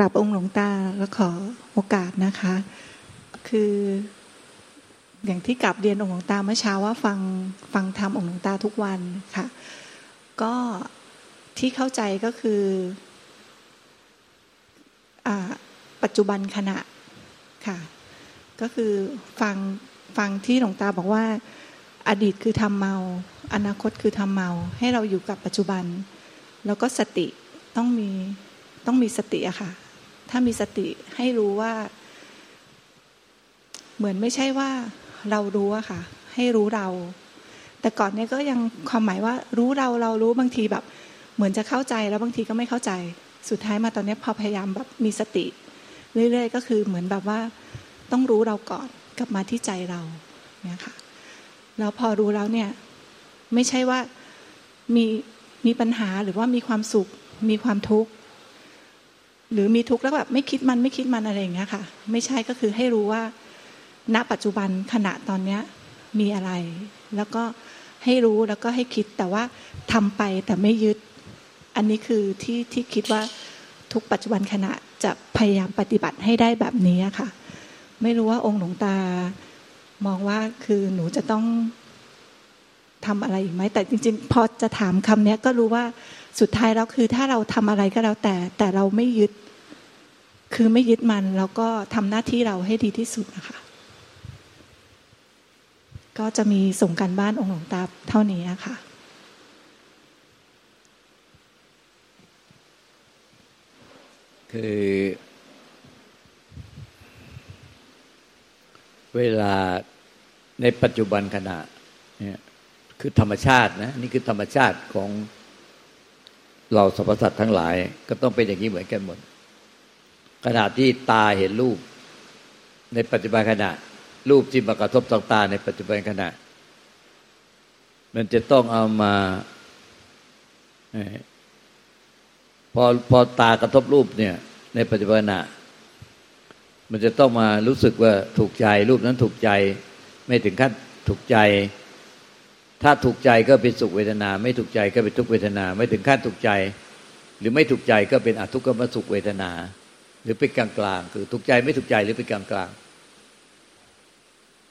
กราบองค์หลวงตาแล้วขอโอกาสนะคะ คืออย่างที่กลับเรียนองค์หลวงตาเมื่อเช้าว่าฟังฟังธรรมองค์หลวงตาทุกวันค่ะ ก็ที่เข้าใจก็คืออปัจจุบันขณะค่ะ ก็คือฟังฟังที่หลวงตาบอกว่า อดีตคือทำเมา อนาคตคือทำเมา ให้เราอยู่กับปัจจุบัน แล้วก็สติต้องมีต้องมีสติอะค่ะ ถ้ามีสติให้รู้ว่า เหมือนไม่ใช่ว่าเรารู้อะค่ะ ให้รู้เรา แต่ก่อนเนี้ยก็ยังความหมายว่า รู้เราเรารู้บางทีแบบ เหมือนจะเข้าใจแล้วบางทีก็ไม่เข้าใจ สุดท้ายมาตอนนี้พอพยายามแบบมีสติ เรื่อยๆ ก็คือเหมือนแบบว่า ต้องรู้เราก่อนกลับมาที่ใจเราเนี่ยค่ะแล้วพอรู้แล้วเนี่ย ไม่ใช่ว่ามีมีปัญหาหรือว่ามีความสุข มีความทุกข์ หรือมีทุกข์แล้วแบบไม่คิดมันไม่คิดมันอะไรอย่างเงี้ยค่ะ ไม่ใช่ก็คือให้รู้ว่า ณปัจจุบันขณะตอนเนี้ยมีอะไร แล้วก็ให้รู้แล้วก็ให้คิดแต่ว่าทำไปแต่ไม่ยึด อันนี้คือที่ที่คิดว่าทุกปัจจุบันขณะจะพยายามปฏิบัติให้ได้แบบนี้ค่ะ ไม่รู้ว่าองค์หลวงตามองว่าคือหนูจะต้องทำอะไรอีกไหมแต่จริง ๆ พอจะถามคำนี้ก็รู้ว่า สุดท้ายแล้วคือถ้าเราทำอะไรก็แล้วแต่แต่เราไม่ยึด คือไม่ยึดมันแล้วก็ทำหน้าที่เราให้ดีที่สุดนะคะ ก็จะมีส่งการบ้านองค์หลวงตาเท่านี้ค่ะคือเวลาในปัจจุบันขณะเนี่ยคือธรรมชาตินะนี่คือธรรมชาติของ เราสรรพสัตว์ทั้งหลายก็ต้องเป็นอย่างนี้เหมือนกันหมดขณะที่ตาเห็นรูป ในปัจจุบันขณะ รูปที่มากระทบทางตาในปัจจุบันขณะ มันจะต้องเอามาพอพอตากระทบรูปเนี่ย ในปัจจุบันขณะ มันจะต้องมารู้สึกว่าถูกใจ รูปนั้นถูกใจ ไม่ถึงขั้นถูกใจ ถ้าถูกใจก็เป็นสุขเวทนา ไม่ถูกใจก็เป็นทุกเวทนา ไม่ถึงขั้นถูกใจ หรือไม่ถูกใจก็เป็นอทุกขมสุขเวทนา หรือเป็นกลางกลางคือถูกใจไม่ถูกใจหรือเป็นกลางกลาง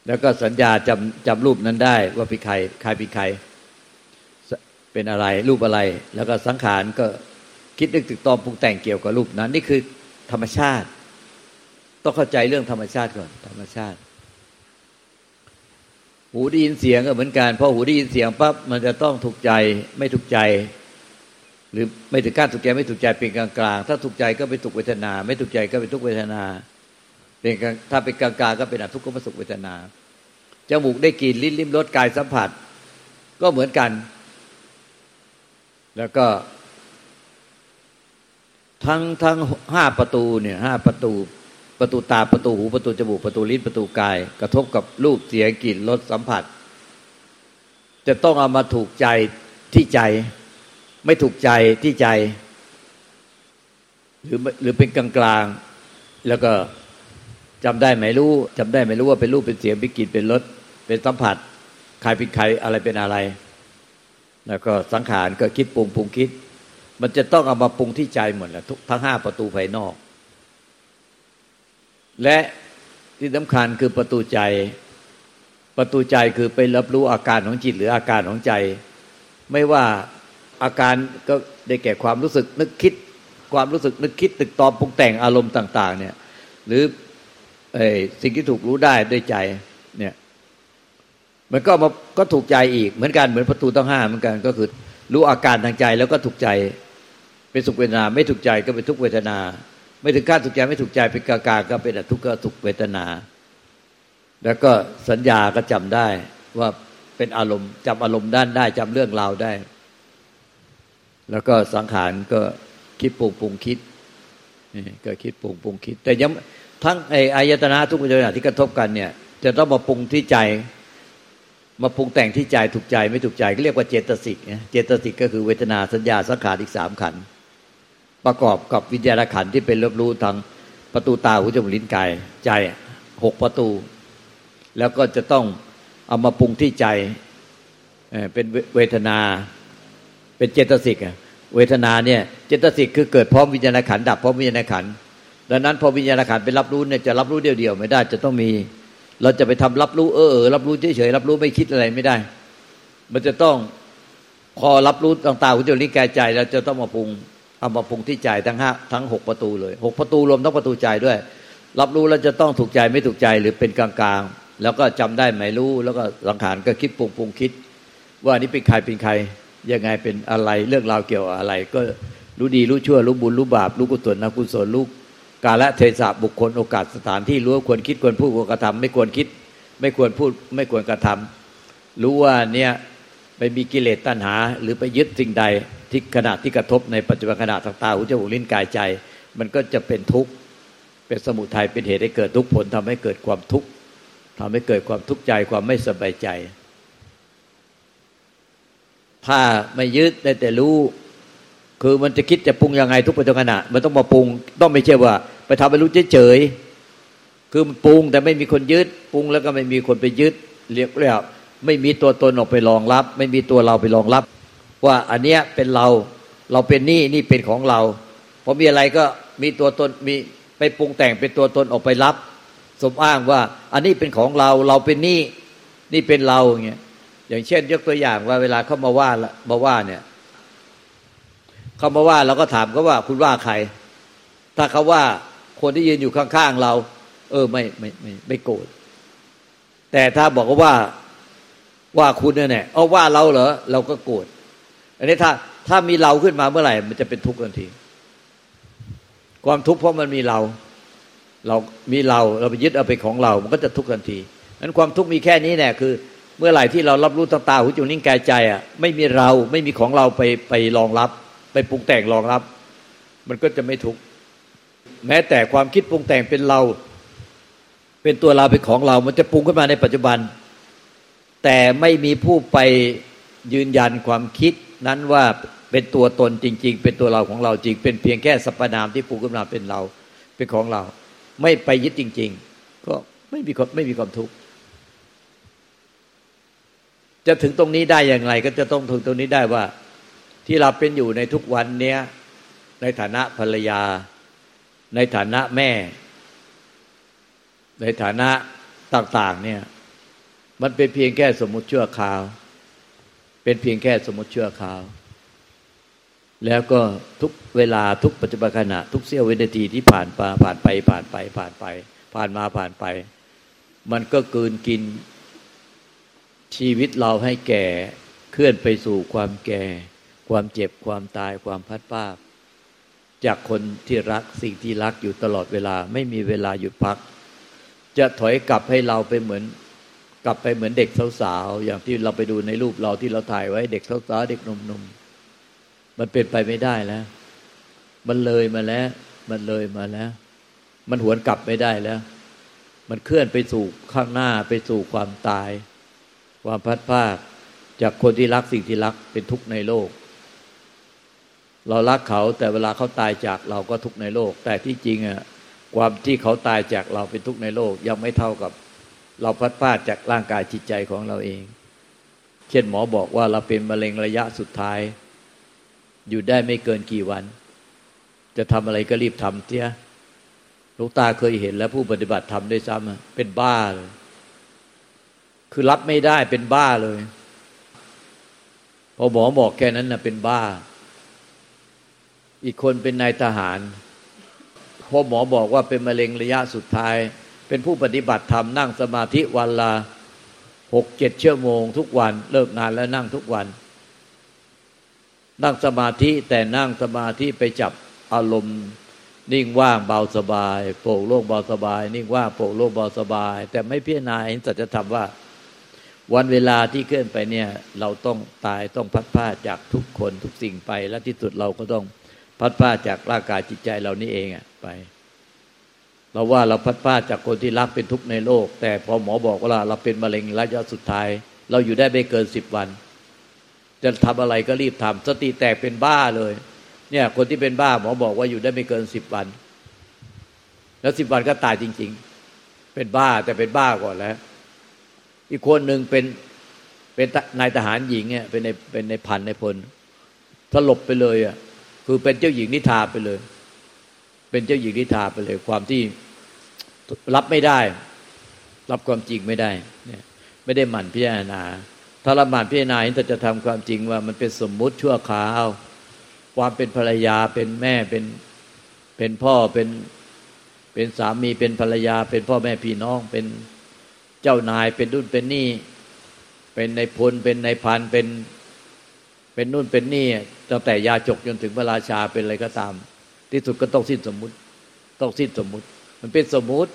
แล้วก็สัญญาจำจำรูปนั้นได้ว่าเป็นใครใครเป็นใครเป็นอะไรรูปอะไร แล้วก็สังขารก็คิดนึกถึงตอมปรุงแต่งเกี่ยวกับรูปนั้น นี่คือธรรมชาติ ต้องเข้าใจเรื่องธรรมชาติก่อน ธรรมชาติ หูได้ยินเสียงก็เหมือนกันพอหูได้ยินเสียงปั๊บมันจะต้องถูกใจไม่ถูกใจ หรือไม่ถึงขั้นถูกใจไม่ถูกใจเป็นกลางกลางถ้าถูกใจก็เป็นทุกเวทนา ไม่ถูกใจก็เป็นทุกเวทนา เป็นถ้าเป็นกลางกลางก็เป็นอทุกขมสุขเวทนาจมูกได้กลิ่นลิ้นลิ้มรสกายสัมผัส ก็เหมือนกัน แล้วก็ ทั้งทั้งห้าประตูเนี่ยห้าประตู ประตูตาประตูหูประตูจมูกประตูลิ้นประตูกาย กระทบกับรูปเสียงกลิ่นรสสัมผัส จะต้องเอามาถูกใจที่ใจ ไม่ถูกใจที่ใจ หรือหรือเป็นกลางกลางแล้วก็จำได้ไหมรู้จำได้ไหมรู้ว่าเป็นรูปเป็นเสียงเป็นกลิ่นเป็นรสเป็นสัมผัสใครเป็นใครอะไรเป็นอะไร แล้วก็สังขารก็คิดปรุงปรุงคิด มันจะต้องเอามาปรุงที่ใจหมดแหละทั้งห้าประตูภายนอก และที่สำคัญคือประตูใจ ประตูใจคือไปรับรู้อาการของจิตหรืออาการของใจ ไม่ว่าอาการก็ได้แก่ความรู้สึกนึกคิด ความรู้สึกนึกคิดตึกตอมปรุงแต่งอารมณ์ต่าง ๆ เนี่ย หรือสิ่งที่ถูกรู้ได้ด้วยใจเนี่ยมันก็มาก็ถูกใจอีกเหมือนกันเหมือนประตูต้องห้าเหมือนกันก็คือ รู้อาการทางใจแล้วก็ถูกใจ เป็นสุขเวทนาไม่ถูกใจก็เป็นทุกเวทนา ไม่ถึงขั้นถูกใจไม่ถูกใจเป็นกากาก็เป็นอทุกข์ก็ทุกเวทนา แล้วก็สัญญาก็จำได้ว่าเป็นอารมณ์จำอารมณ์ด้านได้จำเรื่องราวได้ แล้วก็สังขารก็คิดปรุงปรุงคิดนี่ก็คิดปรุงปรุงคิด แต่ยังทั้งไอ้อายตนะทุกเวทนาที่กระทบกันเนี่ย จะต้องมาปรุงที่ใจ มาปรุงแต่งที่ใจถูกใจไม่ถูกใจก็เรียกว่าเจตสิกเจตสิกก็คือเวทนาสัญญาสังขารอีกสามขันธ์ ประกอบกับวิญญาณขันธ์ที่เป็นรับรู้ทางประตูตาหูจมูกลิ้นกายใจหกประตู แล้วก็จะต้องเอามาปรุงที่ใจเป็นเวทนา เป็นเจตสิกเวทนาเนี่ยเจตสิกคือเกิดพร้อมวิญญาณขันธ์ดับพร้อมวิญญาณขันธ์ดังนั้นพอวิญญาณขันไปรับรู้เนี่ยจะรับรู้เดียวๆไม่ได้ จะต้องมี เราจะไปทำรับรู้เออเออรับรู้เฉยๆรับรู้ไม่คิดอะไรไม่ได้ มันจะต้องพอรับรู้ต่างๆหูจมูกลิ้นกายใจเราจะต้องมาปรุง เอามาปรุงที่ใจทั้งห้าทั้งหกประตูเลยหกประตูรวมทั้งประตูใจด้วย รับรู้แล้วจะต้องถูกใจไม่ถูกใจหรือเป็นกลางๆ แล้วก็จำได้ไหมรู้ แล้วก็สังขารก็คิดปรุงปรุงคิด ว่านี่เป็นใครเป็นใครยังไงเป็นอะไรเรื่องราวเกี่ยวอะไร ก็รู้ดีรู้ชั่วรู้บุญรู้บาปรู้กุศลนะกุศลรู้กาละเทศะบุคคลโอกาสสถานที่รู้ควรคิดควรพูดควรกระทำไม่ควรคิด ไม่ควรพูดไม่ควรกระทำรู้ว่าเนี่ยไปมีกิเลสตัณหา หรือไปยึดสิ่งใด ที่ขณะที่กระทบในปัจจุบันขณะต่างๆหูจมูกลิ้นกายใจ มันก็จะเป็นทุกข์เป็นสมุทัยเป็นเหตุให้เกิดทุกข์ผลทำให้เกิดความทุกข์ทำให้เกิดความทุกข์ใจความไม่สบายใจ ถ้าไม่ยึดได้แต่รู้ คือมันจะคิดจะปรุงยังไงทุกปัจจุบันขณะมันต้องมาปรุง ต้องไม่ใช่ว่า ไปทำไปรู้เฉยๆคือมันปรุงแต่ไม่มีคนยึดปรุงแล้วก็ไม่มีคนไปยึดเรียกเรียกไม่มีตัวตนออกไปรองรับ ไม่มีตัวเราไปรองรับ ว่าอันเนี้ยเป็นเรา เราเป็นนี่นี่เป็นของเราพอมีอะไรก็มีตัวตนมีไปปรุงแต่งเป็นตัวตนออกไปรับ สมอ้างว่า อันนี้เป็นของเราเราเป็นนี่นี่เป็นเราอย่างเงี้ยอย่างเช่น ยกตัวอย่างว่าเวลาเขามาว่ามาว่าเนี่ยเขามาว่าเราก็ถามเขาว่าคุณว่าใคร ถ้าเขาว่าคนที่ยืนอยู่ข้างๆเรา เออไม่ไม่ไม่ไม่โกรธแต่ถ้าบอกว่าว่าคุณเนี่ยเอาว่าเราเหรอเราก็โกรธ อันนี้ถ้าถ้ามีเราขึ้นมาเมื่อไหร่ มันจะเป็นทุกข์ทันที ความทุกข์เพราะมันมีเรา เรามีเราเราไปยึดเอาไปของเรา มันก็จะทุกข์ทันทีนั้นความทุกข์มีแค่นี้แน่คือ เมื่อไหร่ที่เรารับรู้ตาตาหูจมูกนิ้วกายใจอะไม่มีเราไม่มีของเราไปไปรองรับ ไปปรุงแต่งรองรับ มันก็จะไม่ทุกข์แม้แต่ความคิดปรุงแต่งเป็นเรา เป็นตัวเราเป็นของเรา มันจะปรุงขึ้นมาในปัจจุบัน แต่ไม่มีผู้ไปยืนยันความคิด นั้นว่าเป็นตัวตนจริง ๆ เป็นตัวเราของเราจริง เป็นเพียงแค่สัพนามที่ปูขึ้นมาเป็นเราเป็นของเรา ไม่ไปยึดจริง ๆ ก็ไม่มีความไม่มีความทุกข์จะถึงตรงนี้ได้อย่างไร ก็จะต้องถึงตรงนี้ได้ว่า ที่เราเป็นอยู่ในทุกวันเนี้ยในฐานะภรรยา ในฐานะแม่ ในฐานะต่าง ๆ เนี่ย มันเป็นเพียงแค่สมมุติชั่วคราว เป็นเพียงแค่สมมติชั่วคราว แล้วก็ทุกเวลาทุกปัจจุบันขณะ ทุกเสี้ยววินาทีที่ผ่านไปผ่านไปผ่านไปผ่านไป ผ่านมาผ่านไป มันก็เกินกินชีวิตเราให้แก่เคลื่อนไปสู่ความแก่ ความเจ็บความตายความพัดภาคจากคนที่รักสิ่งที่รักอยู่ตลอดเวลา ไม่มีเวลาหยุดพัก จะถอยกลับให้เราไปเหมือน กลับไปเหมือนเด็กสาวๆอย่างที่เราไปดูในรูปเราที่เราถ่ายไว้ เด็กสาวๆเด็กหนุ่มๆมันเป็นไปไม่ได้แล้ว มันเลยมาแล้ว มันเลยมาแล้ว มันหวนกลับไม่ได้แล้ว มันเคลื่อนไปสู่ข้างหน้าไปสู่ความตาย ความพัดภาคจากคนที่รักสิ่งที่รักเป็นทุกข์ในโลก เรารักเขาแต่เวลาเขาตายจากเราก็ทุกข์ในโลก แต่ที่จริงอะความที่เขาตายจากเราเป็นทุกข์ในโลก ยังไม่เท่ากับ เราพัดพลาดจากร่างกายจิตใจของเราเอง เช่นหมอบอกว่าเราเป็นมะเร็งระยะสุดท้าย อยู่ได้ไม่เกินกี่วัน จะทำอะไรก็รีบทำเสียลูกตาเคยเห็นแล้วผู้ปฏิบัติทำด้วยซ้ำเป็นบ้าเลย คือรับไม่ได้เป็นบ้าเลย พอหมอบอกแค่นั้นนะเป็นบ้า อีกคนเป็นนายทหารพอหมอบอกว่าเป็นมะเร็งระยะสุดท้าย เป็นผู้ปฏิบัติธรรมนั่งสมาธิวันละหกเจ็ดชั่วโมง ทุกวันเลิกงานแล้วนั่งทุกวัน นั่งสมาธิแต่นั่งสมาธิไปจับอารมณ์ นิ่งว่างเบาสบายโปร่งโล่งเบาสบาย นิ่งว่างโปร่งโล่งเบาสบาย แต่ไม่พิจารณาเห็นสัจธรรมว่า วันเวลาที่เคลื่อนไปเนี่ย เราต้องตายต้องพัดพาจากทุกคนทุกสิ่งไป และที่สุดเราก็ต้องพัดพาจากร่างกายจิตใจเรานี่เองอะไป เราว่าเราพัดพลาดจากคนที่รักเป็นทุกข์ในโลก แต่พอหมอบอกว่าเราเป็นมะเร็งระยะสุดท้าย เราอยู่ได้ไม่เกินสิบวัน จะทำอะไรก็รีบทำสติแตกเป็นบ้าเลย เนี่ย คนที่เป็นบ้าหมอบอกว่าอยู่ได้ไม่เกินสิบวัน แล้วสิบวันก็ตายจริง ๆ เป็นบ้าแต่เป็นบ้าก่อนแล้ว อีกคนหนึ่งเป็นเป็นนายทหารหญิงเนี่ยเป็นในเป็นในพันในพลสลบไปเลยอะคือเป็นเจ้าหญิงนิทาไปเลย เป็นเจ้าหญิงนิทาไปเลย ความที่รับไม่ได้ รับความจริงไม่ได้เนี่ยไม่ได้หมั่นพิจารณา ถ้าเราหมั่นพิจารณาถ้าจะทำความจริงว่ามันเป็นสมมุติชั่วคราว ความเป็นภรรยาเป็นแม่เป็นเป็นพ่อเป็นเป็นสามีเป็นภรรยา เป็นพ่อแม่พี่น้องเป็นเจ้านายเป็นรุ่นเป็นนี่ เป็นในพลเป็นในพันเป็นเป็นนู่นเป็นนี่ตั้งแต่ยาจกจนถึงพระราชาเป็นอะไรก็ตาม ที่สุดก็ต้องสิ้นสมมุติ ต้องสิ้นสมมุติ มันเป็นสมมุติ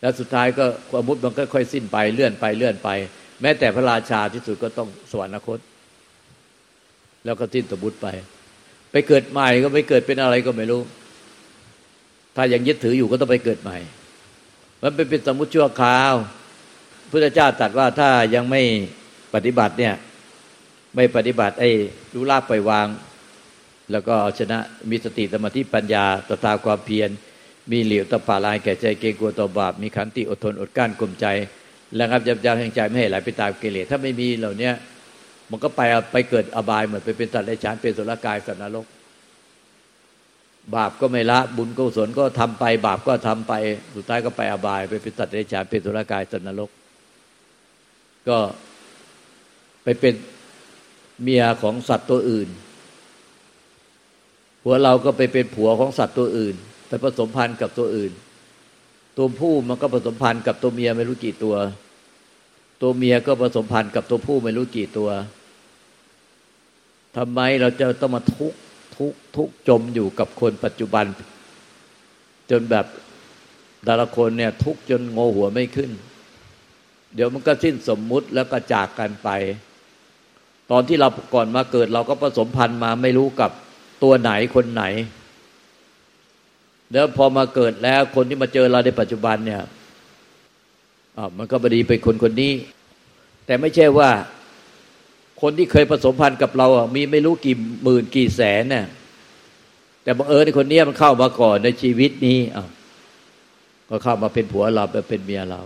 แล้วสุดท้ายก็ความมุติมันก็ค่อยสิ้นไปเลื่อนไปเลื่อนไป แม้แต่พระราชาที่สุดก็ต้องสวรรคต แล้วก็สิ้นสมมุติไป ไปเกิดใหม่ก็ไปเกิดเป็นอะไรก็ไม่รู้ ถ้ายังยึดถืออยู่ก็ต้องไปเกิดใหม่ มันเป็นเป็นสมมุติชั่วคราวพุทธเจ้าตรัสว่าถ้ายังไม่ปฏิบัติเนี่ย ไม่ปฏิบัติไอ้รู้ลาบปล่อยวาง แล้วก็เอาชนะมีสติสมาธิปัญญาตตาความเพียร มีเหลียวตะปาลายแก่ใจเกรงกลัวต่อบาป มีขันติอดทนอดกั้นกลมใจแล้วครับยับยั้งแห่งใจไม่ให้ไหลไปตามกิเลสถ้าไม่มีเหล่านี้มันก็ไปไปเกิดอบายเหมือนไปเป็นสัตว์ในฉานเป็นสุรกายสัตว์นรก บาปก็ไม่ละบุญกุศลก็ทำไป บาปก็ทำไปสุดท้ายก็ไปอบาย ไปเป็นสัตว์ในฉานเป็นสุรกายสัตว์นรก ก็ไปเป็นเมียของสัตว์ตัวอื่น ผัวเราก็ไปเป็นผัวของสัตว์ตัวอื่น ไปผสมพันธุ์กับตัวอื่น ตัวผู้มันก็ผสมพันธุ์กับตัวเมียไม่รู้กี่ตัว ตัวเมียก็ผสมพันธุ์กับตัวผู้ไม่รู้กี่ตัวทำไมเราจะต้องมาทุกทุกทุกจมอยู่กับคนปัจจุบัน จนแบบแต่ละคนเนี่ยทุกจนโงหัวไม่ขึ้น เดี๋ยวมันก็สิ้นสมมุติแล้วก็จากกันไป ตอนที่เราก่อนมาเกิดเราก็ผสมพันธุ์มาไม่รู้กับ ตัวไหนคนไหน แล้วพอมาเกิดแล้วคนที่มาเจอเราในปัจจุบันเนี่ยอ่ามันก็บดีเป็นคนคนนี้ แต่ไม่ใช่ว่า คนที่เคยผสมพันธ์กับเราอะมีไม่รู้กี่หมื่นกี่แสนเนี่ยแต่บังเอิญในคนนี้มันเข้ามาก่อนในชีวิตนี้อะก็เข้ามาเป็นผัวเราเป็นเมียเรา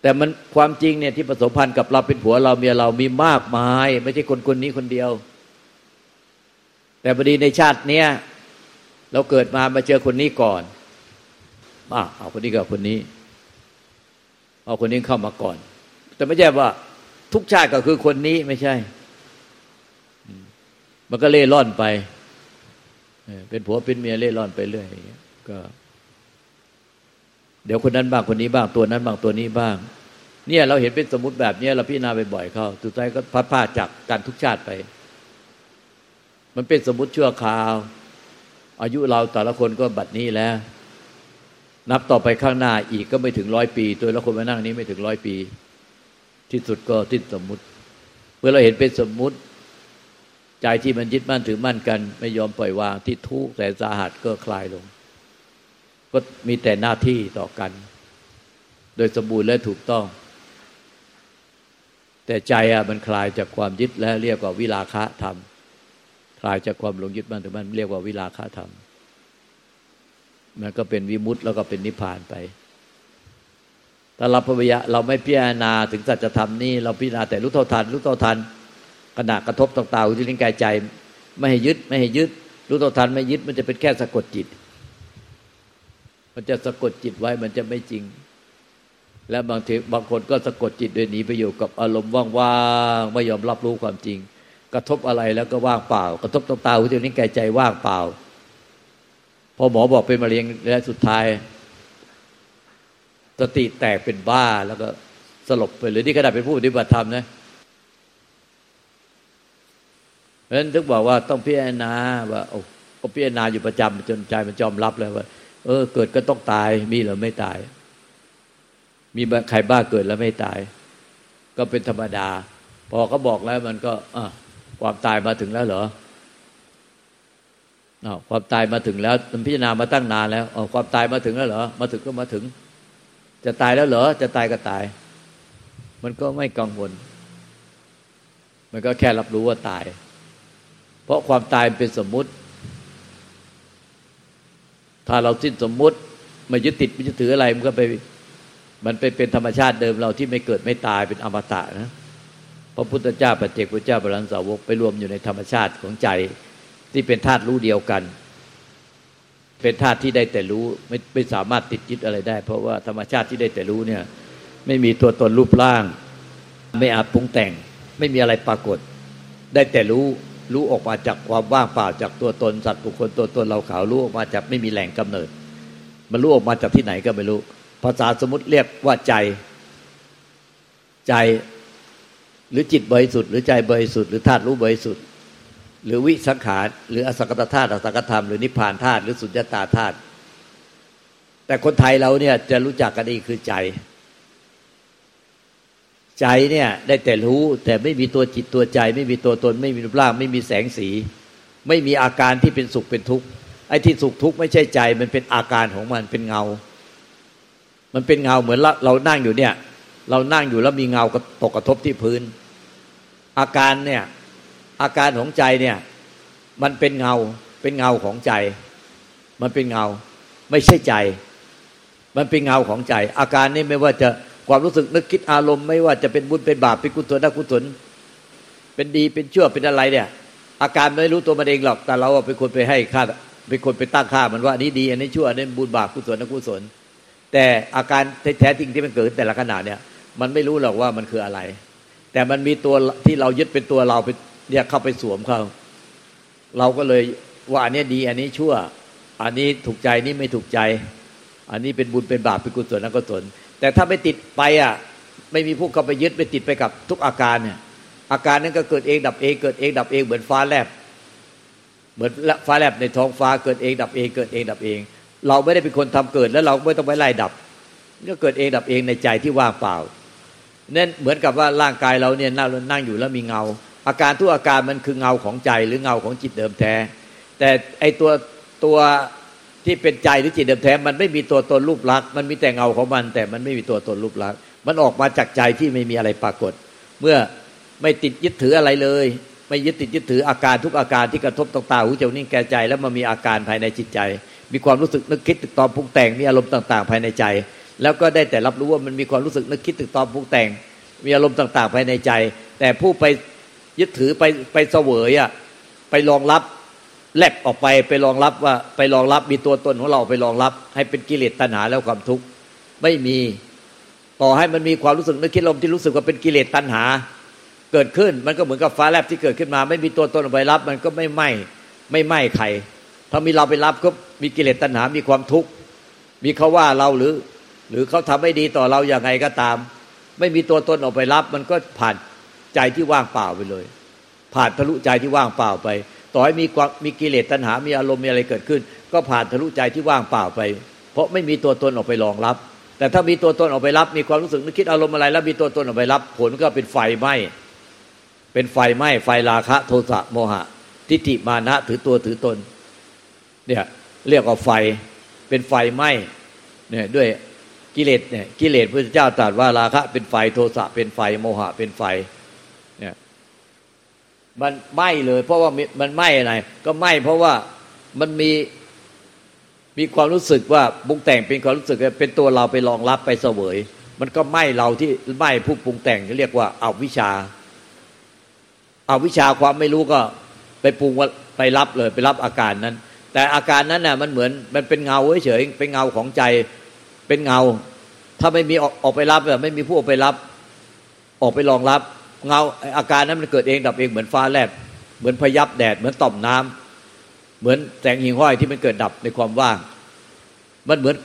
แต่มันความจริงเนี่ยที่ผสมพันธ์กับเราเป็นผัวเราเมียเรามีมากมาย ไม่ใช่คนคนนี้คนเดียว แต่พอดีในชาติเนี้ยเราเกิดมามาเจอคนนี้ก่อนมาเอาคนนี้กับคนนี้ เอาคนนี้เข้ามาก่อน แต่ไม่ใช่ว่า ทุกชาติก็คือคนนี้ไม่ใช่ มันก็เล่ร่อนไป เป็นผัวเป็นเมียเล่ร่อนไปเรื่อยก็ เดี๋ยวคนนั้นบ้างคนนี้บ้างตัวนั้นบ้างตัวนี้บ้าง เนี่ยเราเห็นเป็นสมมติแบบนี้เราพิจารณาไปบ่อยเข้าสุดท้ายก็พัดพาจากการทุกชาติไป มันเป็นสมมติชั่วคราว อายุเราแต่ละคนก็บัดนี้แล้ว นับต่อไปข้างหน้าอีกก็ไม่ถึงร้อยปี ตัวละคนมานั่งนี้ไม่ถึงร้อยปี ที่สุดก็ทิ้นสมมุติ เมื่อเราเห็นเป็นสมมุติ ใจที่มันยึดมั่นถือมั่นกัน ไม่ยอมปล่อยวางที่ทุกข์แต่สาหัสก็คลายลง ก็มีแต่หน้าที่ต่อกัน โดยสมบูรณ์และถูกต้องแต่ใจอะมันคลายจากความยึดและเรียกว่าวิลาคะธรรม คลายจากความหลงยึดมันถึงมันเรียกว่าวิลาคะธรรม มันก็เป็นวิมุตต์แล้วก็เป็นนิพพานไปถ้าเราพยาเราไม่พิจารณาถึงสัจธรรมนี่เราพิจารณาแต่รู้เท่าทันรู้เท่าทันขณะกระทบต่างๆที่ลิ้นกายใจ ไม่ให้ยึดไม่ให้ยึด รู้เท่าทันไม่ยึดมันจะเป็นแค่สะกดจิต มันจะสะกดจิตไว้มันจะไม่จริง และบางทีบางคนก็สะกดจิตโดยหนีไปอยู่กับอารมณ์ว่างๆไม่ยอมรับรู้ความจริง กระทบอะไรแล้วก็ว่างเปล่า กระทบตาตาหูจมูกนิ้วกายใจว่างเปล่า พอหมอบอกเป็นมะเร็งและสุดท้าย สติแตกเป็นบ้าแล้วก็สลบไปเลยที่ขนาดเป็นผู้ปฏิบัติธรรมนะเพราะฉะนั้นถึงบอกว่าต้องพิจารณาว่าโอ้ก็พิจารณาอยู่ประจำจนใจมันจอมรับแล้วว่า เออ เกิดก็ต้องตายมีหรือไม่ตาย มีใครบ้าเกิดแล้วไม่ตาย ก็เป็นธรรมดา พอเขาบอกแล้วมันก็อะ ความตายมาถึงแล้วเหรออความตายมาถึงแล้วมันพิจารณามาตั้งนานแล้วอความตายมาถึงแล้วเหรอมาถึงก็มาถึง จะตายแล้วเหรอจะตายก็ตาย มันก็ไม่กังวล มันก็แค่รับรู้ว่าตาย เพราะความตายเป็นสมมุติ ถ้าเราสิ้นสมมุติไม่ยึดติดไม่ยึดถืออะไรมันก็ไป มันไปเป็นธรรมชาติเดิมเราที่ไม่เกิดไม่ตายเป็นอมตะนะ พระพุทธเจ้าปัจเจกพุทธเจ้าบรันสาวกไปรวมอยู่ในธรรมชาติของใจที่เป็นธาตุรู้เดียวกัน เป็นธาตุที่ได้แต่รู้ไม่ไม่สามารถติดยึดอะไรได้ เพราะว่าธรรมชาติที่ได้แต่รู้เนี่ย ไม่มีตัวตนรูปร่าง ไม่อาจปรุงแต่ง ไม่มีอะไรปรากฏ ได้แต่รู้รู้ออกมาจากความว่างเปล่าจากตัวตนสัตว์บุคคลตัวตนเราขาวรู้ออกมาจากไม่มีแหล่งกำเนิด มันรู้ออกมาจากที่ไหนก็ไม่รู้ ภาษาสมมติเรียกว่าใจ ใจ หรือจิตบริสุทธิ์หรือใจบริสุทธิ์หรือธาตุรู้บริสุทธิ์ หรือวิสังขารหรืออสังกตธาตุอสังกธรรมหรือนิพพานธาตุหรือสุญญตาธาตุแต่คนไทยเราเนี่ยจะรู้จักกันดีคือใจ ใจเนี่ยได้แต่รู้แต่ไม่มีตัวจิตตัวใจ ไม่มีตัวตน ไม่มีรูปร่าง ไม่มีแสงสี ไม่มีอาการที่เป็นสุขเป็นทุกข์ไอ้ที่สุขทุกข์ไม่ใช่ใจมันเป็นอาการของมันเป็นเงา มันเป็นเงาเหมือนเรานั่งอยู่เนี่ย เรานั่งอยู่แล้วมีเงาตกกระทบที่พื้น อาการเนี่ยอาการของใจเนี่ย มันเป็นเงาเป็นเงาของใจ มันเป็นเงา ไม่ใช่ใจ มันเป็นเงาของใจ อาการนี้ไม่ว่าจะความรู้สึกนึกคิดอารมณ์ไม่ว่าจะเป็นบุญเป็นบาปเป็นกุศลอกุศลเป็นดีเป็นชั่วเป็นอะไรเนี่ย อาการไม่รู้ตัวมันเองหรอกแต่เราเป็นคนไปให้ค่าเป็นคนไปตั้งค่ามันว่านี้ดี อันนี้ชั่วอันนี้บุญบาปกุศลอกุศล แต่อาการแท้จริงที่มันเกิดแต่ละขณะเนี่ย มันไม่รู้หรอกว่ามันคืออะไร แต่มันมีตัวที่เรายึดเป็นตัวเราเป็นเนี่ยเข้าไปสวมเขาเราก็เลยว่าอันนี้ดี อันนี้ชั่ว อันนี้ถูกใจนี่ไม่ถูกใจ อันนี้เป็นบุญเป็นบาปเป็นกุศลนักกุศลแต่ถ้าไม่ติดไปอะไม่มีผู้เข้าไปยึดไปติดไปกับทุกอาการเนี่ย อาการนั้นก็เกิดเองดับเองเกิดเองดับเองเหมือนฟ้าแลบเหมือนฟ้าแลบในท้องฟ้าเกิดเองดับเองเกิดเองดับเอง เราไม่ได้เป็นคนทำเกิด แล้วเราไม่ต้องไปไล่ดับก็เกิดเองดับเองในใจที่ว่างเปล่านั่นเหมือนกับว่าร่างกายเราเนี่ยนั่งอยู่แล้วมีเงา อาการทุกอาการมันคือเงาของใจหรือเงาของจิตเดิมแท้ แต่ไอตัวตัวที่เป็นใจหรือจิตเดิมแท้ มันไม่มีตัวตนรูปลักษณ์มันมีแต่เงาของมัน แต่มันไม่มีตัวตนรูปลักษณ์มันออกมาจากใจที่ไม่มีอะไรปรากฏ เมื่อไม่ติดยึดถืออะไรเลย ไม่ยึดติดยึดถืออาการทุกอาการที่กระทบต่างๆหูจมูกนิ้วแก่ใจ แล้วมันมีอาการภายในจิตใจ มีความรู้สึกนึกคิดตึกตอมปรุงแต่งมีอารมณ์ต่าง ๆ ภายในใจ แล้วก็ได้แต่รับรู้ว่ามันมีความรู้สึกนึกคิดตึกตอมปรุงแต่ง มีอารมณ์ต่าง ๆ ภายในใจ แต่ผู้ไปยึดถือไปไปเสวยอะไปรองรับแลบออกไปไปรองรับว่าไปรองรับมีตัวตนของเราไปรองรับ ให้เป็นกิเลสตัณหาแล้วความทุกข์ไม่มีต่อให้มันมีความรู้สึกนึกคิดลมที่รู้สึกว่าเป็นกิเลสตัณหา เกิดขึ้นมันก็เหมือนกับฟ้าแลบที่เกิดขึ้นมา ไม่มีตัวตนไปรับ มันก็ไม่ไหม้ไม่ไหม้ใคร ถ้ามีเราไปรับก็มีกิเลสตัณหา มีความทุกข์ มีเขาว่าเราหรือ หรือเขาทำไม่ดีต่อเราอย่างไงก็ตาม ไม่มีตัวตนออกไปรับ มันก็ผ่านใจที่ว่างเปล่าไปเลย ผ่านทะลุใจที่ว่างเปล่าไป ต่อให้มีมีกิเลสตัณหา มีอารมณ์มีอะไรเกิดขึ้น ก็ผ่านทะลุใจที่ว่างเปล่าไป เพราะไม่มีตัวตนออกไปรองรับ แต่ถ้ามีตัวตนออกไปรับ มีความรู้สึกนึกคิดอารมณ์อะไร แล้วมีตัวตนออกไปรับ ผลก็เป็นไฟไหม้เป็นไฟไหม้ไฟราคะ โทสะโมหะ ทิฏฐิมานะถือตัวถือตน เนี่ยเรียกว่าไฟเป็นไฟไหม้เนี่ยด้วยกิเลสเนี่ยกิเลสพระเจ้าตรัสว่าราคะ เป็นไฟโทสะเป็นไฟโมหะเป็นไฟเนี่ยมันไหม้เลย เพราะว่ามันไหม้อะไร ก็ไหม้เพราะว่ามันมีมีความรู้สึกว่าปรุงแต่งเป็นความรู้สึกเป็นตัวเราไปรองรับไปเสวย มันก็ไหม้เราที่ไหม้ผู้ปรุงแต่งเรียกว่าอาวิชาอาวิชาความไม่รู้ก็ไปปรุงว่าไปรับเลย ไปรับอาการนั้น แต่อาการนั้นน่ะมันเหมือนมันเป็นเงาเฉยเป็นเงาของใจเป็นเงา ถ้าไม่มีออกออกไปรับแบบไม่มีผู้ออกไปรับ ออกไปรองรับ เงาอาการนั้นมันเกิดเองดับเองเหมือนฟ้าแลบเหมือนพยับแดดเหมือนต่อมน้ำเหมือนแสงหิ่งห้อยที่มันเกิดดับในความว่าง มันเหมือน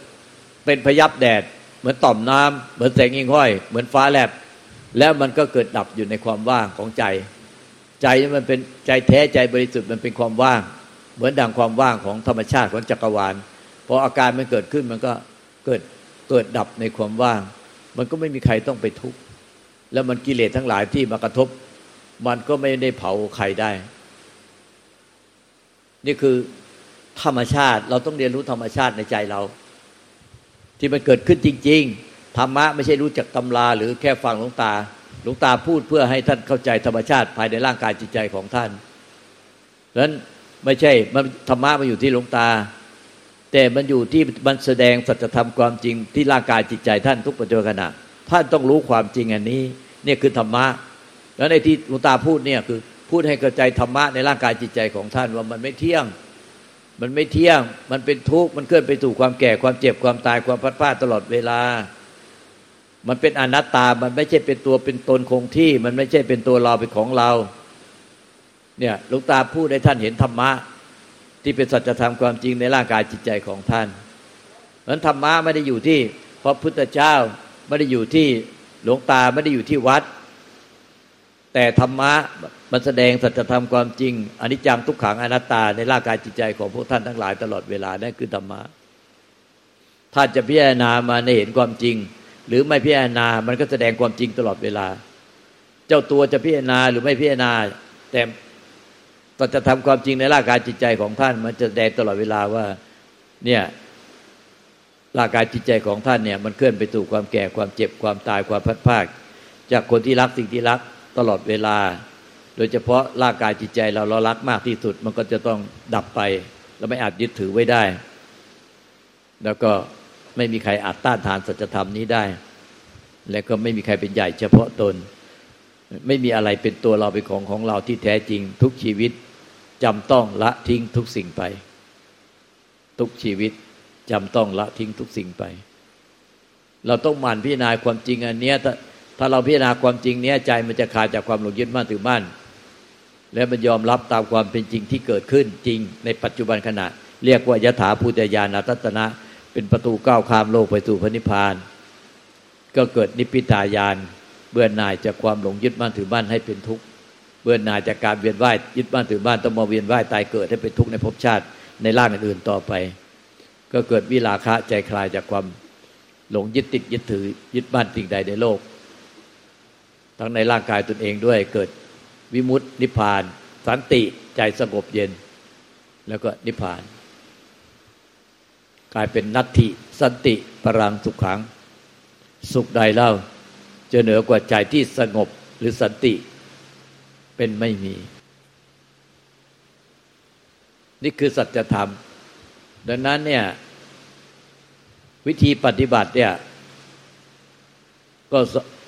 เป็นพยับแดด เหมือนต่อมน้ำเหมือนแสงหิ่งห้อย เหมือนฟ้าแลบแล้วมันก็เกิดดับอยู่ในความว่างของใจ ใจมันเป็นใจแท้ใจบริสุทธิ์มันเป็นความว่าง เหมือนดังความว่างของธรรมชาติของจักรวาลพออาการมันเกิดขึ้นมันก็เกิดเกิดดับในความว่าง มันก็ไม่มีใครต้องไปทุกข์แล้วมันกิเลสทั้งหลายที่มากระทบ มันก็ไม่ได้เผาใครได้ นี่คือธรรมชาติเราต้องเรียนรู้ธรรมชาติในใจเรา ที่มันเกิดขึ้นจริง ๆ ธรรมะไม่ใช่รู้จักตำราหรือแค่ฟังหลวงตาหลวงตาพูดเพื่อให้ท่านเข้าใจธรรมชาติภายในร่างกายจิตใจของท่านดังนั้น ไม่ใช่มันธรรมะมาอยู่ที่หลวงตา แต่มันอยู่ที่มันแสดงสัจธรรมความจริงที่ร่างกายจิตใจท่านทุกปัจจุบันท่านต้องรู้ความจริงอันนี้ เนี่ยคือธรรมะ แล้วในที่หลวงตาพูดเนี่ยคือพูดให้กระจายธรรมะในร่างกายจิตใจของท่านว่ามันไม่เที่ยง มันไม่เที่ยง มันเป็นทุกข์ มันเคลื่อนไปสู่ความแก่ ความเจ็บ ความตาย ความพัดพลาดตลอดเวลา มันเป็นอนัตตา มันไม่ใช่เป็นตัวเป็นตนคงที่ มันไม่ใช่เป็นตัวเราเป็นของเรา เนี่ยลูกตาพูดให้ท่านเห็นธรรมะ ที่เป็นสัจธรรมความจริงในร่างกายจิตใจของท่านนั้นธรรมะไม่ได้อยู่ที่พระพุทธเจ้าไม่ได้อยู่ที่หลวงตาไม่ได้อยู่ที่วัด แต่ธรรมะมันแสดงสัจธรรมความจริงอนิจจังทุกขังอนัตตาในร่างกายจิตใจของพวกท่านทั้งหลายตลอดเวลานั่นคือธรรมะถ้าจะพิจารณามาในเห็นความจริง หรือไม่พิจารณา มันก็แสดงความจริงตลอดเวลา เจ้าตัวจะพิจารณาหรือไม่พิจารณา แต่ สัจธรรมความจริงในร่างกายจิตใจของท่าน มันจะแสดงตลอดเวลาว่า เนี่ยร่างกายจิตใจของท่านเนี่ย มันเคลื่อนไปสู่ความแก่ความเจ็บความตายความพัดภาค จากคนที่รักสิ่งที่รักตลอดเวลา โดยเฉพาะร่างกายจิตใจเราเรารักมากที่สุด มันก็จะต้องดับไป เราไม่อาจยึดถือไว้ได้ แล้วก็ไม่มีใครอาจต้านทานสัจธรรมนี้ได้ และก็ไม่มีใครเป็นใหญ่เฉพาะตน ไม่มีอะไรเป็นตัวเราเป็นของของเราที่แท้จริง ทุกชีวิต จำต้องละทิ้งทุกสิ่งไป ทุกชีวิตจำต้องละทิ้งทุกสิ่งไป เราต้องหมั่นพิจารณาความจริงอันนี้ถ้าถ้าเราพิจารณาความจริงเนี้ยใจมันจะขาดจากความหลงยึดมั่นถือมั่นและมันยอมรับตามความเป็นจริงที่เกิดขึ้นจริง ในปัจจุบันขณะ เรียกว่ายถาภูตยานาตัตนะ เป็นประตูก้าวข้ามโลกไปสู่พระนิพพาน ก็เกิดนิพพิทายานเบื่อหน่ายจากความหลงยึดมั่นถือมั่นให้เป็นทุกข์ เบื่อหน่ายจากการเวียนว่ายยึดมั่นถือมั่นต้องมาเวียนว่ายตายเกิดให้เป็นทุกข์ในภพชาติในร่างอื่นๆต่อไป ก็เกิดวิลาคะใจคลายจากความหลงยึดติดยึดถือยึดบ้านสิ่งใดในโลก ทั้งในร่างกายตนเองด้วยเกิดวิมุตตินิพพาน สันติใจสงบเย็น แล้วก็นิพพาน กลายเป็นนัตถิสันติปรังสุขขัง สุขใดเล่าจะเหนือกว่าใจที่สงบหรือสันติ เป็นไม่มี นี่คือสัจธรรม ดังนั้นเนี่ย วิธีปฏิบัติเนี่ย ก็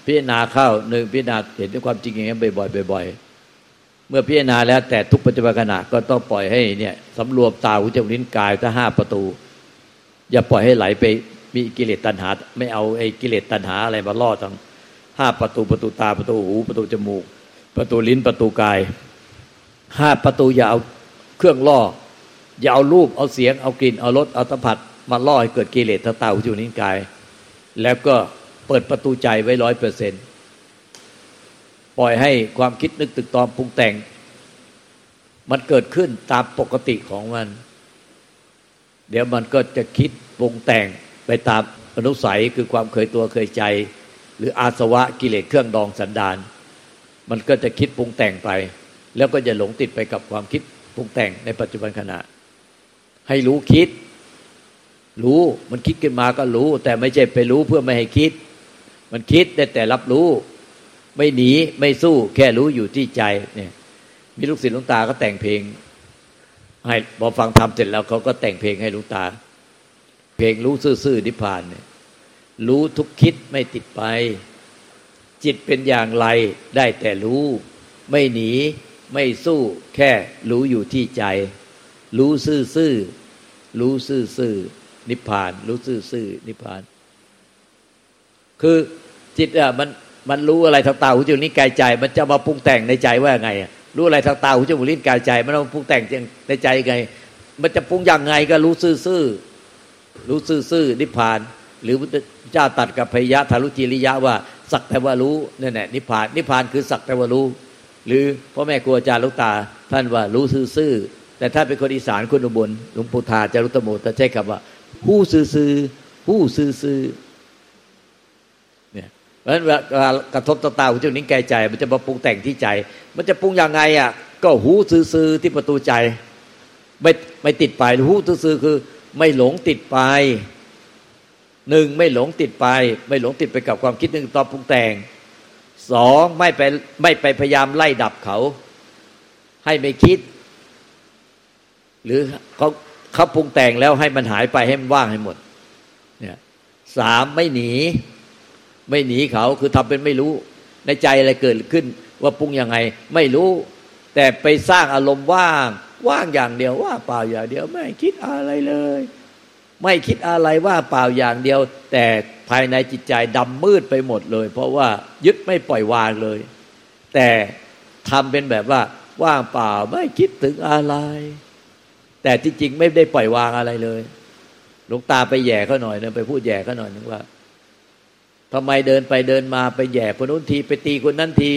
พิจารณาเข้าหนึ่งพิจารณาเห็นด้วยความจริงอย่างนี้บ่อยๆบ่อยๆเมื่อพิจารณาแล้วแต่ทุกปัจจุบันขณะก็ต้องปล่อยให้เนี่ยสำรวมตาหูจมูกลิ้นกายถ้าห้าประตู อย่าปล่อยให้ไหลไปมีกิเลสตัณหา ไม่เอาไอ้กิเลสตัณหาอะไรมาล่อทั้งห้าประตูประตูตาประตูหูประตูจมูก ประตูลิ้นประตูกายห้าประตูอย่าเอาเครื่องล่อ อย่าเอารูปเอาเสียงเอากลิ่นเอารสเอาสัมผัสมาล่อให้เกิดกิเลสทั้งตาหูจมูกนิ้วกาย แล้วก็เปิดประตูใจไว้ร้อยเปอร์เซ็นต์ปล่อยให้ความคิดนึกตึกตอมปรุงแต่ง มันเกิดขึ้นตามปกติของมัน เดี๋ยวมันก็จะคิดปรุงแต่งไปตามอนุสัยคือความเคยตัวเคยใจ หรืออาสวะกิเลสเครื่องดองสันดาน มันก็จะคิดปรุงแต่งไป แล้วก็จะหลงติดไปกับความคิดปรุงแต่งในปัจจุบันขณะ ให้รู้คิด รู้มันคิดขึ้นมาก็รู้ แต่ไม่ใช่ไปรู้เพื่อไม่ให้คิด มันคิดแต่แต่รับรู้ ไม่หนีไม่สู้ แค่รู้อยู่ที่ใจเนี่ย มีลูกศิษย์ลุงตาก็แต่งเพลง ให้พอฟังทำเสร็จแล้วเขาก็แต่งเพลงให้ลุงตา เพลงรู้ซื่อๆนิพพานเนี่ยรู้ทุกคิดไม่ติดไป จิตเป็นอย่างไรได้แต่รู้ ไม่หนีไม่สู้แค่รู้อยู่ที่ใจ รู้ซื่อซื่อรู้ซื่อซื่อนิพพาน รู้ซื่อซื่อนิพพาน คือจิตอะมันมันรู้อะไรทางตาหูจมูกลิ้นกายใจ มันจะมาปรุงแต่งในใจว่าไงรู้อะไรทางตาหูจมูกลิ้นกายใจ มันมาปรุงแต่งในใจไง มันจะปรุงอย่างไงก็รู้ซื่อซื่อรู้ซื่อซื่อนิพพาน หรือพระเจ้าตัดกับพยะทารุจิริยะว่า สักแต่ว่ารู้นี่แหละนิพพานนิพพานคือสักแต่ว่ารู้ หรือพ่อแม่ครูอาจารย์ลูกตา ท่านว่ารู้ซื่อแต่ถ้าเป็นคนอีสานคนอุบลหลวงปู่ทาจารุตโมจะใช้คำว่า ผู้ซื่อซื่อผู้ซื่อซื่อเนี่ยเพราะฉะนั้นเวลากระทบตาตาหูจมูกนิ้วกายใจ มันจะมาปรุงแต่งที่ใจ มันจะปรุงยังไงอะก็หูซื่อซื่อที่ประตูใจ ไม่ไม่ติดไปหูซื่อคือ ไม่หลงติดไป หนึ่งไม่หลงติดไป ไม่หลงติดไปกับความคิดนึงตอบปรุงแต่งสองไม่ไปไม่ไปพยายามไล่ดับเขา ให้ไม่คิด หรือเขาเขาปรุงแต่งแล้วให้มันหายไปให้มันว่างให้หมดเนี่ยสามไม่หนี ไม่หนีเขาคือทำเป็นไม่รู้ ในใจอะไรเกิดขึ้น ว่าปรุงยังไง ไม่รู้ แต่ไปสร้างอารมณ์ว่าง ว่างอย่างเดียวว่าเปล่าอย่างเดียว ไม่คิดอะไรเลย ไม่คิดอะไรว่าเปล่าอย่างเดียว แต่ภายในจิตใจดำมืดไปหมดเลย เพราะว่ายึดไม่ปล่อยวางเลย แต่ทำเป็นแบบว่าว่างเปล่าไม่คิดถึงอะไร แต่ที่จริงไม่ได้ปล่อยวางอะไรเลยหลวงตาไปแย่เขาหน่อยนึงไปพูดแย่เขาหน่อยนึงว่าทำไมเดินไปเดินมาไปแย่คนนู้นทีไปตีคนนั้นที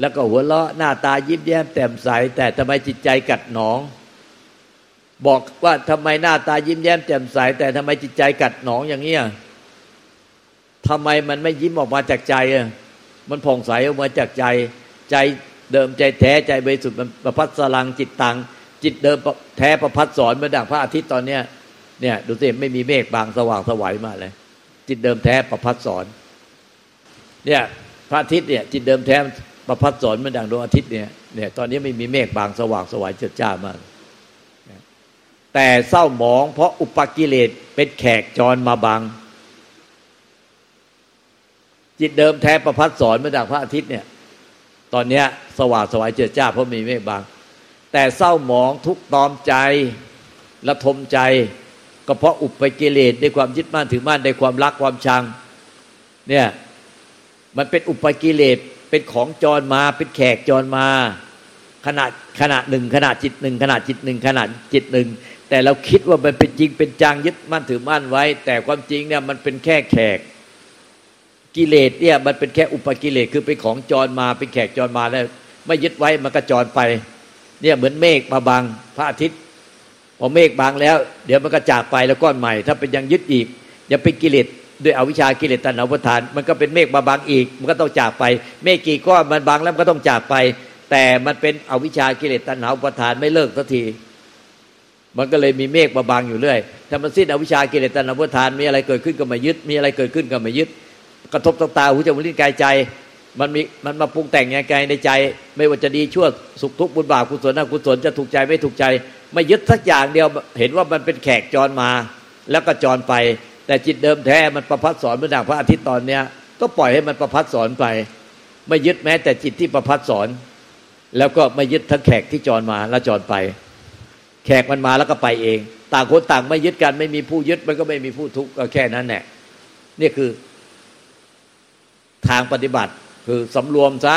แล้วก็หัวเราะหน้าตายิ้มแย้มแจ่มใส แต่ทำไมจิตใจกัดหนอง บอกว่าทำไมหน้าตายิ้มแย้มแจ่มใส แต่ทำไมจิตใจกัดหนองอย่างเงี้ยทำไมมันไม่ยิ้มออกมาจากใจอะมันผ่องใสออกมาจากใจ ใจเดิมใจแท้ใจบริสุทธิ์มันประพัดสลังจิตตังจิตเดิมแท้ประพัดสอนมื่อดังพระอาทิตย์ตอนเนี้ยเนี่ย ดูสิไม่มีเมฆบางสว่างสวัยมาเลย จิตเดิมแท้ประพัดสอนเนี่ยพระอาทิตย์เนี่ย จิตเดิมแท้ประพัดสอนมื่อดังดวงอาทิตย์เนี่ยเนี่ยตอนนี้ไม่มีเมฆบางสว่างสวัยเจิดจ้ามาก แต่เศร้าหมองเพราะอุปกิเลสเป็นแขกจรมาบัง จิตเดิมแท้ประพัดสอนมื่อดังพระอาทิตย์เนี่ย ตอนเนี้ยสว่างสวายเจิดจ้าเพราะมีเมฆบาง แต่เศร้าหมองทุกตอมใจละทมใจก็เพราะอุปกิเลสในความยึดมั่นถือมั่นในความรักความชัง เนี่ยมันเป็นอุปกิเลสเป็นของจรมาเป็นแขกจรมาขณะขณะหนึ่งขณะจิตหนึ่งขณะจิตหนึ่งขณะจิตหนึ่ง แต่เราคิดว่ามันเป็นจริงเป็นจังยึดมั่นถือมั่นไว้ แต่ความจริงเนี่ยมันเป็นแค่แขกกิเลสเนี่ยมันเป็นแค่อุปกิเลสคือเป็นของจรมาเป็นแขกจรมาแล้ว ไม่ยึดไว้มันก็จรไป เนี่ยเหมือนเมฆมาบังพระอาทิตย์พอเมฆบางแล้ว เดี๋ยวมันก็จากไปแล้วก้อนใหม่ ถ้าเป็นยังยึดอีกยังเป็นกิเลสด้วยอวิชากิเลสตัณหาประทาน มันก็เป็นเมฆมาบางอีก มันก็ต้องจากไป เมฆกี่ก้อนมันบางแล้วมันก็ต้องจากไป แต่มันเป็นอวิชากิเลสตัณหาประทานไม่เลิกสักที มันก็เลยมีเมฆมาบางอยู่เรื่อย ถ้ามันสิ้นอวิชากิเลสตัณหาประทาน มีอะไรเกิดขึ้นก็มายึด มีอะไรเกิดขึ้นก็มายึด กระทบตตาหูจมูกลิ้นกายใจ มันมีมันมาปรุงแต่งยังไงในใจ ไม่ว่าจะดีชั่วสุขทุกข์บุญบาปกุศลอกุศลจะถูกใจไม่ถูกใจ ไม่ยึดสักอย่างเดียวเห็นว่ามันเป็นแขกจรมา แล้วก็จรไป แต่จิตเดิมแท้มันประพัดสอนเมื่อดังพระอาทิตย์ตอนเนี้ยก็ปล่อยให้มันประพัดสอนไป ไม่ยึดแม้แต่จิตที่ประพัดสอน แล้วก็ไม่ยึดทั้งแขกที่จรมาแล้วจรไป แขกมันมาแล้วก็ไปเอง ต่างคนต่างไม่ยึดกัน ไม่มีผู้ยึดมันก็ไม่มีผู้ทุกข์ก็แค่นั้นแหละนี่คือทางปฏิบัติคือสำรวมซะ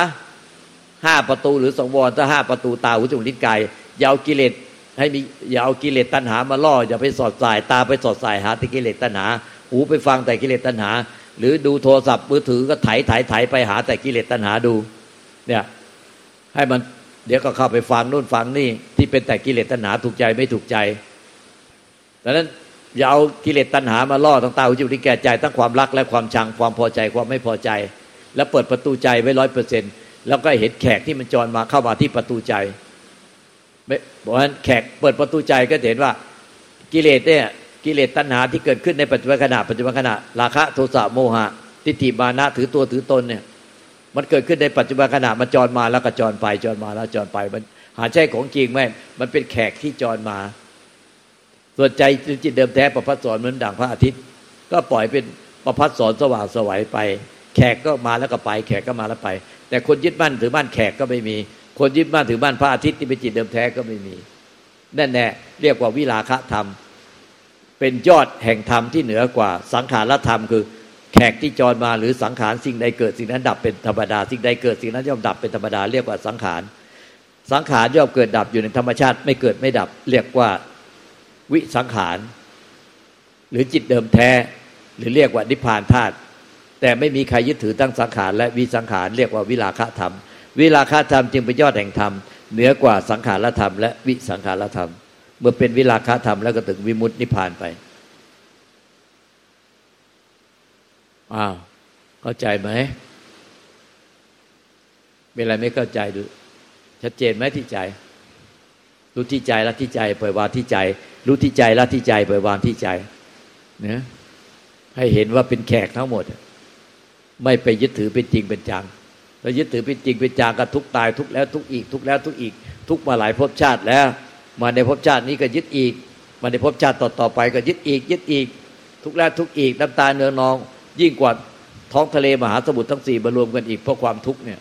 ห้าประตูหรือสังวรถ้าห้าประตูตาหูจมูกลิ้นกายอย่าวกิเลสให้มีอย่าเอากิเลสตัณหามาล่ออย่าไปสอดสาย ตาไปสอดสายหาแต่กิเลสตัณหา หูไปฟังแต่กิเลสตัณหา หรือดูโทรศัพท์มือถือก็ไถไถไถไปหาแต่กิเลสตัณหาดู เนี่ย ให้มัน เดี๋ยวก็เข้าไปฟังนู่นฟังนี่ ที่เป็นแต่กิเลสตัณหาถูกใจไม่ถูกใจดังนั้นอย่าเอากิเลสตัณหามาล่อตั้งตาหูจมูกที่แก่ใจตั้งความรักและความชังความพอใจความไม่พอใจ แล้วเปิดประตูใจไว้ร้อยเปอร์เซ็นต์แล้วก็เห็นแขกที่มันจรมาเข้ามาที่ประตูใจบอกว่าแขกเปิดประตูใจก็เห็นว่ากิเลสเนี่ยกิเลสตัณหาที่เกิดขึ้นในปัจจุบันขณะปัจจุบันขณะราคะโทสะโมหะ ทิฏฐิมานะถือตัวถือตนเนี่ย มันเกิดขึ้นในปัจจุบันขณะมันจรมาแล้วก็จรไปจรมาแล้วจรไป มันหาใช่ของจริงไหมมันเป็นแขกที่จรมา ส่วนใจจิตเดิมแท้ประพัดสอนเหมือนดังพระอาทิตย์ ก็ปล่อยเป็นประพัดสอนสว่างสวัยไป แขกก็มาแล้วก็ไป แขกก็มาแล้วไป แต่คนยึดมั่นถือมั่นแขกก็ไม่มี คนยึดมั่นถือมั่นพระอาทิตย์ที่เป็นจิตเดิมแท้ก็ไม่มีนั่นแน่เรียกว่าวิลาคะธรรม เป็นยอดแห่งธรรมที่เหนือกว่าสังขารธรรมคือ แขกที่จรมาหรือสังขารสิ่งใดเกิดสิ่งนั้นดับเป็นธรรมดา สิ่งใดเกิดสิ่งนั้นย่อมดับเป็นธรรมดาเรียกว่าสังขาร สังขารย่อมเกิดดับอยู่ในธรรมชาติไม่เกิดไม่ดับ เรียกว่าวิสังขาร หรือจิตเดิมแท้ หรือเรียกว่านิพพานธาตุแต่ไม่มีใครยึดถือตั้งสังขาร และวิสังขารเรียกว่าวิลาคะธรรม วิราคาธรรมจึงเป็นยอดแห่งธรรมเหนือกว่าสังขารธรรม และวิสังขารธรรม เมื่อเป็นวิราคาธรรมแล้วก็ถึงวิมุตตินิพพานไป อ้าวเข้าใจไหมเป็นอะไรไม่เข้าใจดูชัดเจนไหมที่ใจ รู้ที่ใจละที่ใจปล่อยวางที่ใจ รู้ที่ใจละที่ใจปล่อยวางที่ใจเนะให้เห็นว่าเป็นแขกทั้งหมด ไม่ไปยึดถือเป็นจริงเป็นจังเรายึดถือเป็นจริงเป็นจางกันทุกตาย ทุกแล้วทุกอีก ทุกแล้วทุกอีก ทุกมาหลายภพชาติแล้ว มาในภพชาตินี้ก็ยึดอีก มาในภพชาติต่อๆไปก็ยึดอีก ยึดอีก ทุกแล้วทุกอีกน้ำตาเนื้อนอง ยิ่งกว่าท้องทะเลมหาสมุทรทั้งสี่มารวมกันอีกเพราะความทุกข์เนี่ย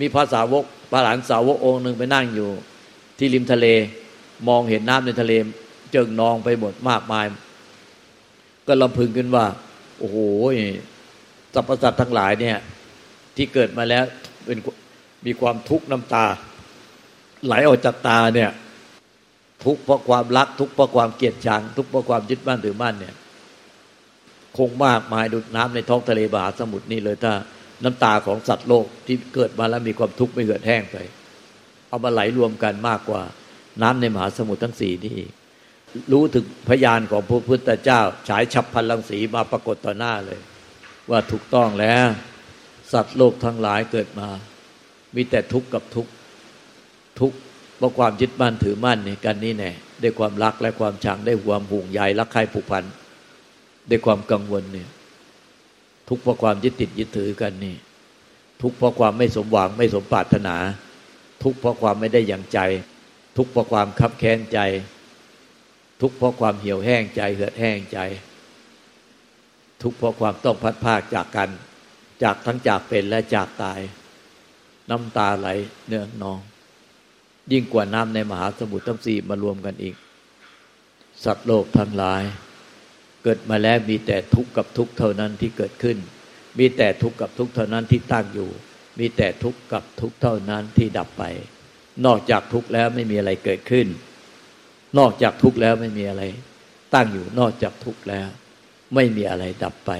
มีภาษาวกพระหลานสาวกองค์หนึ่งไปนั่งอยู่ ที่ริมทะเลมองเห็นน้ำในทะเลเจิงนองไปหมดมากมาย ก็ลำพึงขึ้นว่า โอ้โหสรรพสัตว์ทั้งหลายเนี่ย ที่เกิดมาแล้วเป็นมีความทุกข์น้ำตา ไหลออกจากตาเนี่ย ทุกข์เพราะความรักทุกข์เพราะความเกลียดชังทุกข์เพราะความยึดมั่นถือมั่นเนี่ย คงมากมายดุดน้ำในท้องทะเลมหาสมุทรนี่เลยถ้าน้ำตาของสัตว์โลกที่เกิดมาแล้วมีความทุกข์ไม่เกิดแห้งไป เอามาไหลรวมกันมากกว่าน้ำในมหาสมุทรทั้งสี่นี่รู้ถึงพยานของพระพุทธเจ้า ฉายฉับพันลังสีมาปรากฏต่อหน้าเลย ว่าถูกต้องแล้ว สัตว์โลกทั้งหลายเกิดมา มีแต่ทุกข์กับทุกข์ทุกข์เพราะความยึดมั่นถือมั่นในกันนี้แน่ด้วยความรักและความชังได้ความห่วงใยรักใคร่ผูกพัน ด้วยความกังวลเนี่ยทุกเพราะความยึดติดยึดถือกันนี่ ทุกเพราะความไม่สมหวังไม่สมปรารถนา ทุกเพราะความไม่ได้อย่างใจ ทุกเพราะความคับแค้นใจ ทุกเพราะความเหี่ยวแห้งใจเหือดแห้งใจ ทุกเพราะความต้องพัดภาคจากกัน จากทั้งจากเป็นและจากตาย น้ำตาไหลเนื้อนอง ยิ่งกว่าน้ำในมหาสมุทรทั้งสี่มารวมกันอีก สัตว์โลกทั้งหลาย เกิดมาแล้วมีแต่ทุกข์กับทุกข์เท่านั้นที่เกิดขึ้น มีแต่ทุกข์กับทุกข์เท่านั้นที่ตั้งอยู่ มีแต่ทุกข์กับทุกข์เท่านั้นที่ดับไป นอกจากทุกข์แล้วไม่มีอะไรเกิดขึ้น นอกจากทุกข์แล้วไม่มีอะไร ตั้งอยู่นอกจากทุกข์แล้ว ไม่มีอะไรดับไป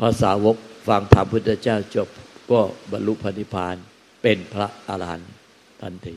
ภาษาวกฟังธรรมพุทธเจ้าจบก็บรรลุพระนิพพานเป็นพระอรหันต์ทันที